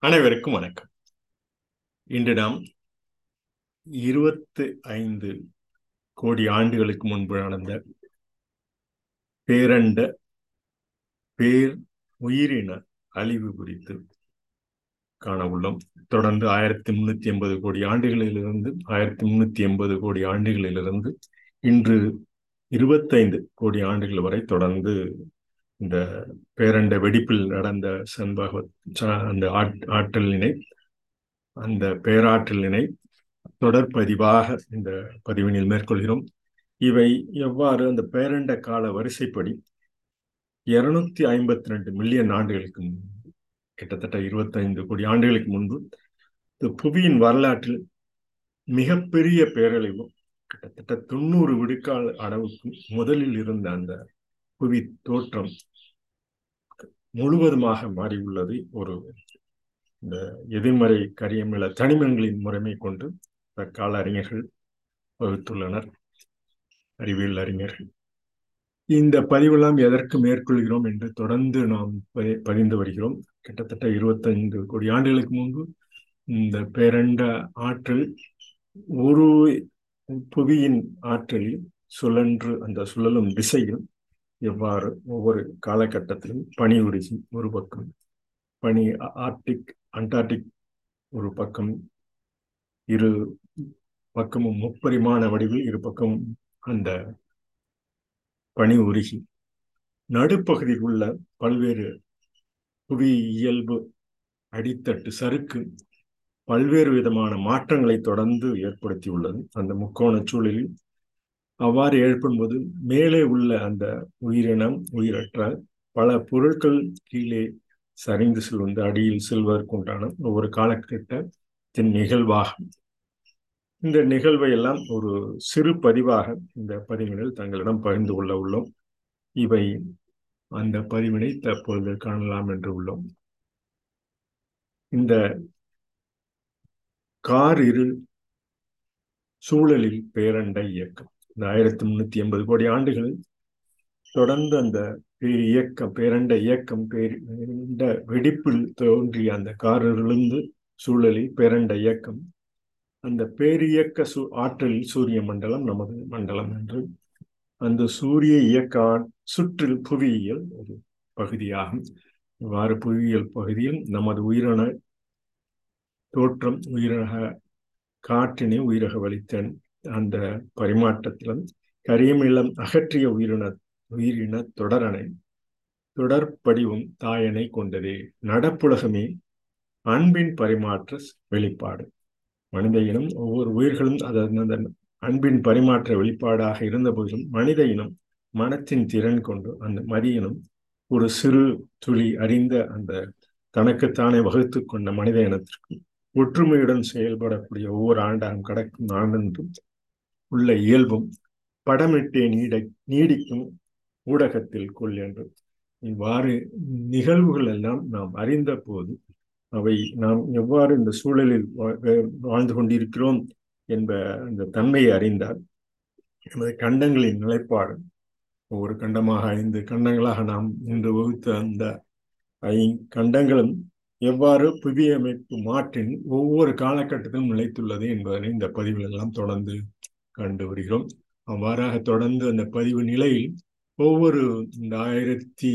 அனைவருக்கும் வணக்கம். இன்று நாம் இருபத்து ஐந்து கோடி ஆண்டுகளுக்கு முன்பு நடந்த பேரண்ட பேர் உயிரின அழிவு குறித்து காண உள்ளோம். தொடர்ந்து ஆயிரத்தி முன்னூத்தி எண்பது கோடி ஆண்டுகளிலிருந்து ஆயிரத்தி முன்னூத்தி எண்பது கோடி ஆண்டுகளிலிருந்து இன்று இருபத்தைந்து கோடி ஆண்டுகள் வரை தொடர்ந்து இந்த பேரண்ட வெடிப்பில் நடந்த சண்பக அந்த ஆற்றலினை அந்த பேராற்றலினை தொடர்பதிவாக இந்த பதிவினில் மேற்கொள்கிறோம். இவை எவ்வாறு அந்த பேரண்ட கால வரிசைப்படி இருநூத்தி ஐம்பத்தி ரெண்டு மில்லியன் ஆண்டுகளுக்கு முன்பு கிட்டத்தட்ட இருபத்தைந்து கோடி ஆண்டுகளுக்கு முன்பு இந்த புவியின் வரலாற்றில் மிகப்பெரிய பேரழிவும் கிட்டத்தட்ட தொண்ணூறு விடுக்கால் அளவுக்கு முதலில் இருந்த அந்த புவி தோற்றம் முழுவதுமாக மாறியுள்ளது. ஒரு இந்த எதிர்மறை கரியமில தனிமங்களின் முறைமை கொண்டு தற்கால அறிஞர்கள் வகுத்துள்ளனர். அறிவியல் அறிஞர்கள். இந்த பதிவெல்லாம் எதற்கு மேற்கொள்கிறோம் என்று தொடர்ந்து நாம் பதிந்து வருகிறோம். கிட்டத்தட்ட இருபத்தைந்து கோடி ஆண்டுகளுக்கு முன்பு இந்த பேரண்ட ஆற்றல் ஒரு புவியின் ஆற்றலில் சுழன்று அந்த சுழலும் திசையில் எவ்வாறு ஒவ்வொரு காலகட்டத்திலும் பனி உரிசி ஒரு பக்கம் பனி ஆர்டிக் அண்டார்டிக் ஒரு பக்கம் இரு பக்கமும் முப்பரிமாண வடிவில் இரு பக்கமும் அந்த பனி உருகி நடுப்பகுதியில் உள்ள பல்வேறு புவி இயல்பு அடித்தட்டு சறுக்கு பல்வேறு விதமான மாற்றங்களை தொடர்ந்து ஏற்படுத்தியுள்ளது. அந்த முக்கோண சூழலில் அவ்வாறு எழுப்பும்போது மேலே உள்ள அந்த உயிரினம் உயிரற்ற பல பொருட்கள் கீழே சரிந்து செல்வது அடியில் செல்வதற்கு உண்டான ஒவ்வொரு காலகட்டத்தின் நிகழ்வாகும். இந்த நிகழ்வை எல்லாம் ஒரு சிறு பதிவாக இந்த பதிவினில் தங்களிடம் பகிர்ந்து கொள்ள உள்ளோம். இவை அந்த பதிவினை தற்பொழுது காணலாம் என்று உள்ளோம். இந்த கார் இரு சூழலில் பேரண்ட இயக்கம். இந்த ஆயிரத்தி முந்நூற்றி எண்பது கோடி ஆண்டுகளில் தொடர்ந்து அந்த பேர் இயக்கம் பேரண்ட இயக்கம் பேரண்ட வெடிப்பில் தோன்றிய அந்த காரிலிருந்து சூழலில் பேரண்ட இயக்கம் அந்த பேரியக்க சு ஆற்றலில் சூரிய மண்டலம் நமது மண்டலம் என்று அந்த சூரிய இயக்க சுற்றில் புவியியல் ஒரு பகுதியாகும். இவ்வாறு புவியியல் பகுதியில் நமது உயிரின தோற்றம் உயிரக காற்றினை உயிரக வலித்தன் அந்த பரிமாற்றத்திலும் கரியமிளம் அகற்றிய உயிரின உயிரின தொடரணை தொடர்படிவும் தாயனை கொண்டதே. நடப்புலகமே அன்பின் பரிமாற்ற வெளிப்பாடு. மனித இனம் ஒவ்வொரு உயிர்களும் அதன் அன்பின் பரிமாற்ற வெளிப்பாடாக இருந்த போதிலும் மனித இனம் மனத்தின் திறன் கொண்டு அந்த மதியினம் ஒரு சிறு துளி அறிந்த அந்த தனக்குத்தானே வகுத்து கொண்ட மனித இனத்திற்கும் ஒற்றுமையுடன் செயல்படக்கூடிய ஒவ்வொரு ஆண்டாகும் கடக்கும் ஆண்டென்றும் உள்ள இயல்பும் படமிட்டே நீட நீடிக்கும் ஊடகத்தில் கொள் என்று. இவ்வாறு நிகழ்வுகள் எல்லாம் நாம் அறிந்த போது அவை நாம் எவ்வாறு இந்த சூழலில் வாழ்ந்து கொண்டிருக்கிறோம் என்ப அந்த தன்மையை அறிந்தால் நமது கண்டங்களின் நிலைப்பாடு ஒவ்வொரு கண்டமாக ஐந்து கண்டங்களாக நாம் இன்று வகுத்த அந்த ஐ கண்டங்களும் எவ்வாறு புவியமைப்பு மாற்றின் ஒவ்வொரு காலகட்டத்திலும் நிலைத்துள்ளது என்பதனை இந்த பதிவில் எல்லாம் தொடர்ந்து கண்டு வருகிறோம். அவ்வாறாக தொடர்ந்து அந்த பதிவு நிலையில் ஒவ்வொரு இந்த ஆயிரத்தி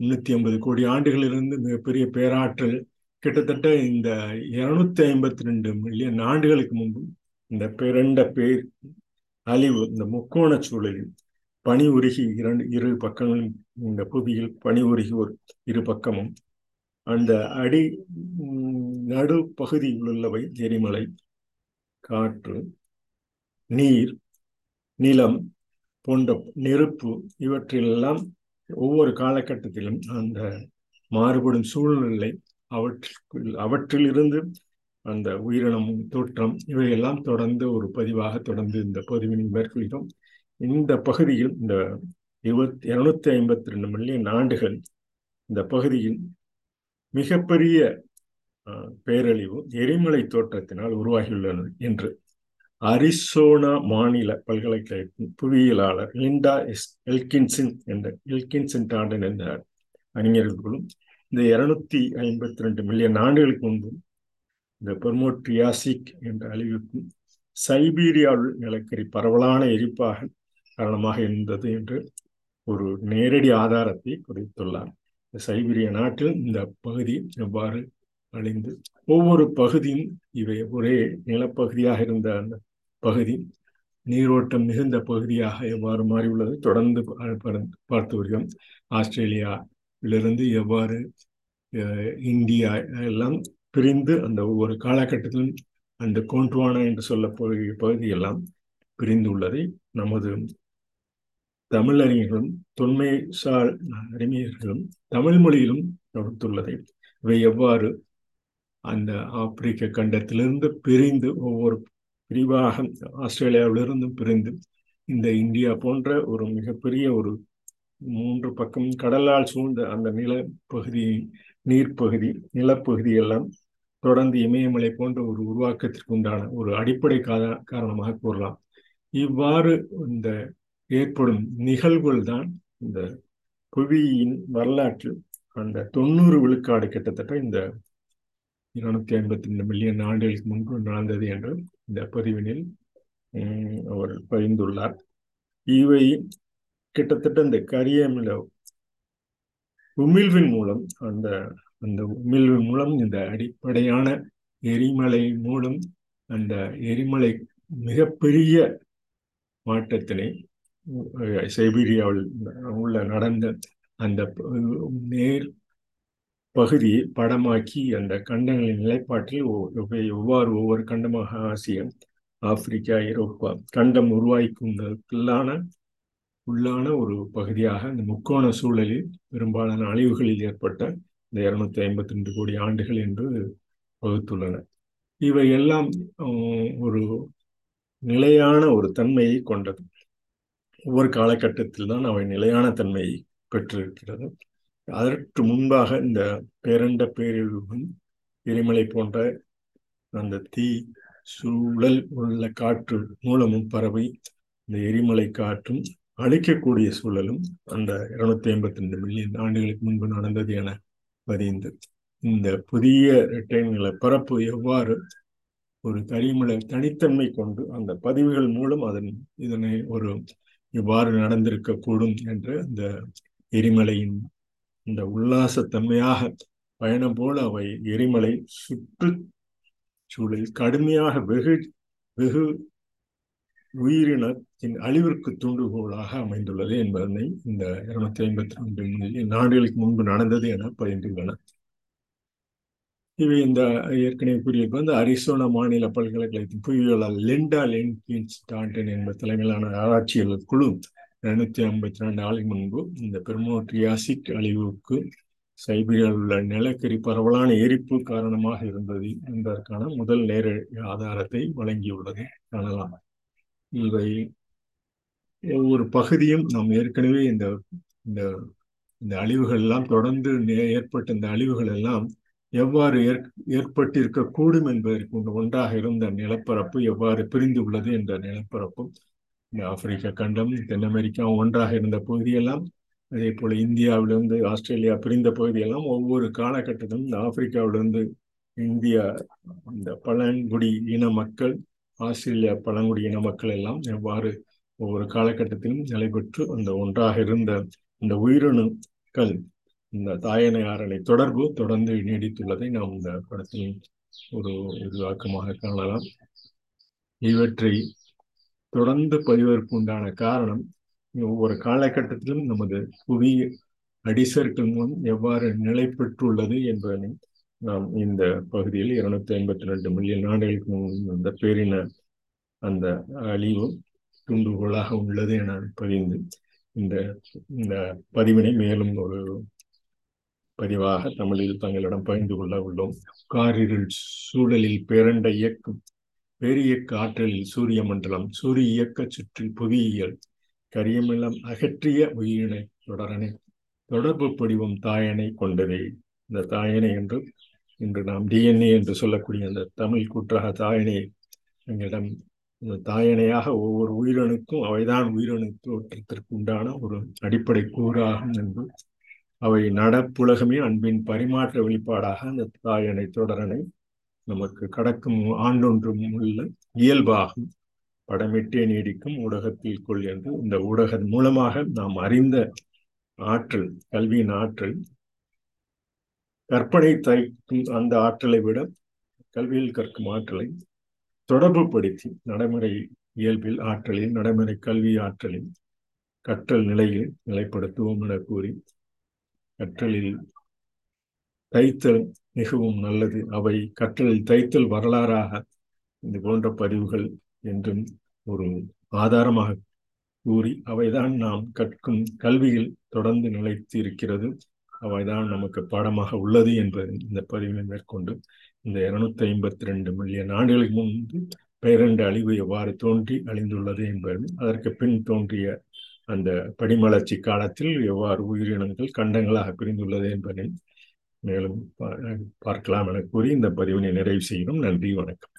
முன்னூத்தி ஐம்பது கோடி ஆண்டுகளிலிருந்து மிகப்பெரிய பேராற்றல் கிட்டத்தட்ட இந்த இருநூத்தி ஐம்பத்தி ரெண்டு மில்லியன் ஆண்டுகளுக்கு முன்பு இந்த பிறண்ட பேர் அழிவு இந்த முக்கோண சூழலில் பனி உருகி இரண்டு இரு பக்கங்களும் இந்த புவியில் பனி உருகி ஒரு இரு பக்கமும். அந்த அடி நடு பகுதியில் உள்ளவை எரிமலை காற்று நீர் நிலம் போன்ற நெருப்பு இவற்றிலெல்லாம் ஒவ்வொரு காலகட்டத்திலும் அந்த மாறுபடும் சூழ்நிலை அவற்றில் அவற்றிலிருந்து அந்த உயிரினம் தோற்றம் இவையெல்லாம் தொடர்ந்து ஒரு பதிவாக தொடர்ந்து இந்த பதிவினை மேற்கொள்கிறோம். இந்த பகுதியில் இந்த இருபத்தி இருநூத்தி ஐம்பத்தி ரெண்டு மில்லியன் ஆண்டுகள் இந்த பகுதியில் மிகப்பெரிய பேரழிவு எரிமலை தோற்றத்தினால் உருவாகியுள்ளன என்று அரிசோனா மாநில பல்கலைக்கழகத்தின் புவியியலாளர் லிண்டா எஸ் எல்கின்சின் என்ற எல்கின்சின் டாண்டன் என்ற அறிஞர்களும் இந்த இருநூத்தி ஐம்பத்தி ரெண்டு மில்லியன் ஆண்டுகளுக்கு முன்பும் இந்த பெர்மோட்ரியாசிக் என்ற அழிவுக்கும் சைபீரியாவில் நிலக்கரி பரவலான எரிப்பாக காரணமாக இருந்தது என்று ஒரு நேரடி ஆதாரத்தை குறித்துள்ளார் சைபீரிய நாட்டில் இந்த பகுதி எவ்வாறு அழிந்து ஒவ்வொரு பகுதியும் இவை ஒரே நிலப்பகுதியாக இருந்த அந்த பகுதி நீரோட்டம் மிகுந்த பகுதியாக எவ்வாறு மாறியுள்ளது? தொடர்ந்து பார்த்து வருகிறோம். ஆஸ்திரேலியாவிலிருந்து எவ்வாறு இந்தியா எல்லாம் பிரிந்து அந்த ஒவ்வொரு காலகட்டத்திலும் அந்த கோண்ட்வானா என்று சொல்லக்கூடிய பகுதியெல்லாம் பிரிந்து உள்ளதை நமது தமிழறிஞர்களும் தொன்மைசால் அறிஞர்களும் தமிழ் மொழியிலும் கொடுத்துள்ளதை இவை எவ்வாறு அந்த ஆப்பிரிக்க கண்டத்திலிருந்து பிரிந்து ஒவ்வொரு விரிவாக ஆஸ்திரேலியாவிலிருந்தும் பிரிந்து இந்த இந்தியா போன்ற ஒரு மிகப்பெரிய ஒரு மூன்று பக்கம் கடலால் சூழ்ந்த அந்த நிலப்பகுதி நீர்ப்பகுதி நிலப்பகுதி எல்லாம் தொடர்ந்து இமயமலை போன்ற ஒரு உருவாக்கத்திற்கு உண்டான ஒரு அடிப்படை காரணமாக கூறலாம். இவ்வாறு இந்த ஏற்படும் நிகழ்வுகள் தான் இந்த புவியின் வரலாற்றில் அந்த தொண்ணூறு விழுக்காடு கிட்டத்தட்ட இந்த இருநூத்தி ஐம்பத்தி ரெண்டு மில்லியன் ஆண்டுகளுக்கு முன்பு நடந்தது என்று இந்த பதிவினில் அவர் பகிர்ந்துள்ளார் இவை கிட்டத்தட்ட இந்த கரியமில உமிழ்வின் மூலம் அந்த அந்த உமிழ்வின் மூலம் இந்த அடிப்படையான எரிமலை மூலம் அந்த எரிமலை மிகப்பெரிய மாற்றத்தினை சைபீரியாவில் உள்ள நடந்த அந்த நேர் பகுதியை படமாக்கி அந்த கண்டங்களின் நிலைப்பாட்டில் எவ்வாறு ஒவ்வொரு கண்டமாக ஆசியா ஆப்பிரிக்கா ஐரோப்பா கண்டம் உருவாக்கியுள்ளன உள்ளான ஒரு பகுதியாக இந்த முக்கோண சூழலில் பெரும்பாலான அழிவுகளில் ஏற்பட்ட இந்த இருநூத்தி ஐம்பத்தி ரெண்டு கோடி ஆண்டுகள் என்று வகுத்துள்ளன. இவை எல்லாம் ஒரு நிலையான ஒரு தன்மையை கொண்டது. ஒவ்வொரு காலகட்டத்தில் தான் அவை நிலையான தன்மையை பெற்றிருக்கிறது. அதற்கு முன்பாக இந்த பேரண்ட பேரிழுவும் எரிமலை போன்ற அந்த தீ சூழல் உள்ள காற்று மூலமும் பரவி இந்த எரிமலை காற்றும் அழிக்கக்கூடிய சூழலும் அந்த இருநூத்தி ஐம்பத்தி ரெண்டு மில்லியன் ஆண்டுகளுக்கு முன்பு நடந்தது என பதிந்து இந்த புதிய இரட்டை பரப்பு எவ்வாறு ஒரு கரிமலை தனித்தன்மை கொண்டு அந்த பதிவுகள் மூலம் அதன் இதனை ஒரு இவ்வாறு நடந்திருக்க கூடும் என்று அந்த எரிமலையின் இந்த உல்லாசத்தன்மையாக பயணம் போல அவை எரிமலை சுற்று சூழலில் கடுமையாக வெகு வெகு உயிரினத்தின் அழிவிற்கு தூண்டுகோலாக அமைந்துள்ளது என்பதனை இந்த இருநூத்தி ஐம்பத்தி ரெண்டு மில்லியன் ஆண்டுகளுக்கு முன்பு நடந்தது என பகிர்ந்துள்ளன இவை இந்த ஏற்கனவே கூறியிருப்ப இந்த அரிசோனா மாநில பல்கலைக்கழகத்தின் புவியியலாளர் லெண்டா லென்கின்ஸ் டாண்டன் என்ப தலைமையிலான ஆராய்ச்சியாளர் குழு. இருநூத்தி ஐம்பத்தி ரெண்டு நாளைக்கு முன்பு இந்த பெர்மோட்ரியாசிக் அழிவுக்கு சைபீரியாவில் உள்ள நிலக்கரி பரவலான எரிப்பு காரணமாக இருந்தது என்பதற்கான முதல் நேர ஆதாரத்தை வழங்கியுள்ளதை. காணலாம். இவை ஒவ்வொரு பகுதியும் நாம் ஏற்கனவே இந்த இந்த இந்த அழிவுகள் எல்லாம் தொடர்ந்து ஏற்பட்ட இந்த அழிவுகள் எல்லாம் எவ்வாறு ஏற் ஏற்பட்டிருக்கக்கூடும் என்பதற்கு ஒன்றாக இருந்த நிலப்பரப்பு எவ்வாறு பிரிந்து உள்ளது என்ற நிலப்பரப்பும் ஆப்பிரிக்க கண்டம் தென் அமெரிக்கா ஒன்றாக இருந்த பகுதியெல்லாம் அதே போல இந்தியாவிலிருந்து ஆஸ்திரேலியா பிரிந்த பகுதியெல்லாம் ஒவ்வொரு காலகட்டத்திலும் இந்த ஆப்பிரிக்காவிலிருந்து இந்தியா இந்த பழங்குடி இன மக்கள் ஆஸ்திரேலியா பழங்குடி இன மக்கள் எல்லாம் எவ்வாறு ஒவ்வொரு காலகட்டத்திலும் நடைபெற்று அந்த ஒன்றாக இருந்த இந்த உயிரணுக்கள் இந்த தாயனை தொடர்பு தொடர்ந்து நீடித்துள்ளதை நாம் இந்த படத்தில் ஒரு விரிவாக்கமாக காணலாம். இவற்றை தொடர்ந்து பதிவதற்கு உண்டான காரணம் ஒவ்வொரு காலகட்டத்திலும் நமது புவி அடிசர்க்கங்களும் எவ்வாறு நிலை பெற்றுள்ளது என்பதனை நாம் இந்த பகுதியில் இருநூத்தி ஐம்பத்தி ரெண்டு மில்லியன் ஆண்டுகளுக்கு முன் அந்த பேரின அந்த அழிவு துண்டுகோலாக உள்ளது என பதிந்து இந்த இந்த பதிவினை மேலும் ஒரு பதிவாக தமிழில் தங்களிடம் பகிர்ந்து கொள்ள உள்ளோம். காரிருள் சூழலில் பேரண்ட இயக்கம் பேரியக்க ஆற்றலில் சூரிய மண்டலம் சூரிய இயக்க சுற்றி புவியியல் கரியமிலம் அகற்றிய உயிரினை தொடரனை தொடர்பு படிவம் தாயனை கொண்டதே. இந்த தாயனை என்று இன்று நாம் டிஎன்ஏ என்று சொல்லக்கூடிய அந்த தமிழ் கூற்றாக தாயனை எங்களிடம் இந்த தாயனையாக ஒவ்வொரு உயிரணுக்கும் அவைதான் உயிரணு தோற்றத்திற்கு உண்டான ஒரு அடிப்படை கூறாகும் என்று அவை நடப்புலகமே அன்பின் பரிமாற்ற வெளிப்பாடாக அந்த தாயணை தொடரனை நமக்கு கடக்கும் ஆண்டொன்றும் உள்ள இயல்பாகும். படமிட்டே நீடிக்கும் ஊடகத்தில் கொள் என்று இந்த ஊடகம் மூலமாக நாம் அறிந்த ஆற்றல் கல்வியின் ஆற்றல் கற்பனை தைக்கும் அந்த ஆற்றலை விட கல்வியில் கற்கும் ஆற்றலை தொடர்பு படுத்தி நடைமுறை இயல்பில் ஆற்றலில் நடைமுறை கல்வி ஆற்றலில் கற்றல் நிலையில் நிலைப்படுத்துவோம் என கூறி கற்றலில் தைத்தல் மிகவும் நல்லது. அவை கற்றலில் தைத்தல் வரலாறாக இது போன்ற பதிவுகள் என்றும் ஒரு ஆதாரமாக கூறி அவைதான் நாம் கற்கும் கல்வியில் தொடர்ந்து நிலைத்து இருக்கிறது அவைதான் நமக்கு பாடமாக உள்ளது என்பது இந்த பதிவை மேற்கொண்டு இந்த இருநூத்தி ஐம்பத்தி ரெண்டு மில்லியன் ஆண்டுகளுக்கு முன்பு பேரண்ட அழிவு எவ்வாறு தோன்றி அழிந்துள்ளது என்பது அதற்கு பின் தோன்றிய அந்த படிமலர்ச்சி காலத்தில் எவ்வாறு உயிரினங்கள் கண்டங்களாக பிரிந்துள்ளது என்பதை மேலும் பார்க்கலாம் என கூறி இந்த பதிவினை நிறைவு செய்கிறோம். நன்றி வணக்கம்.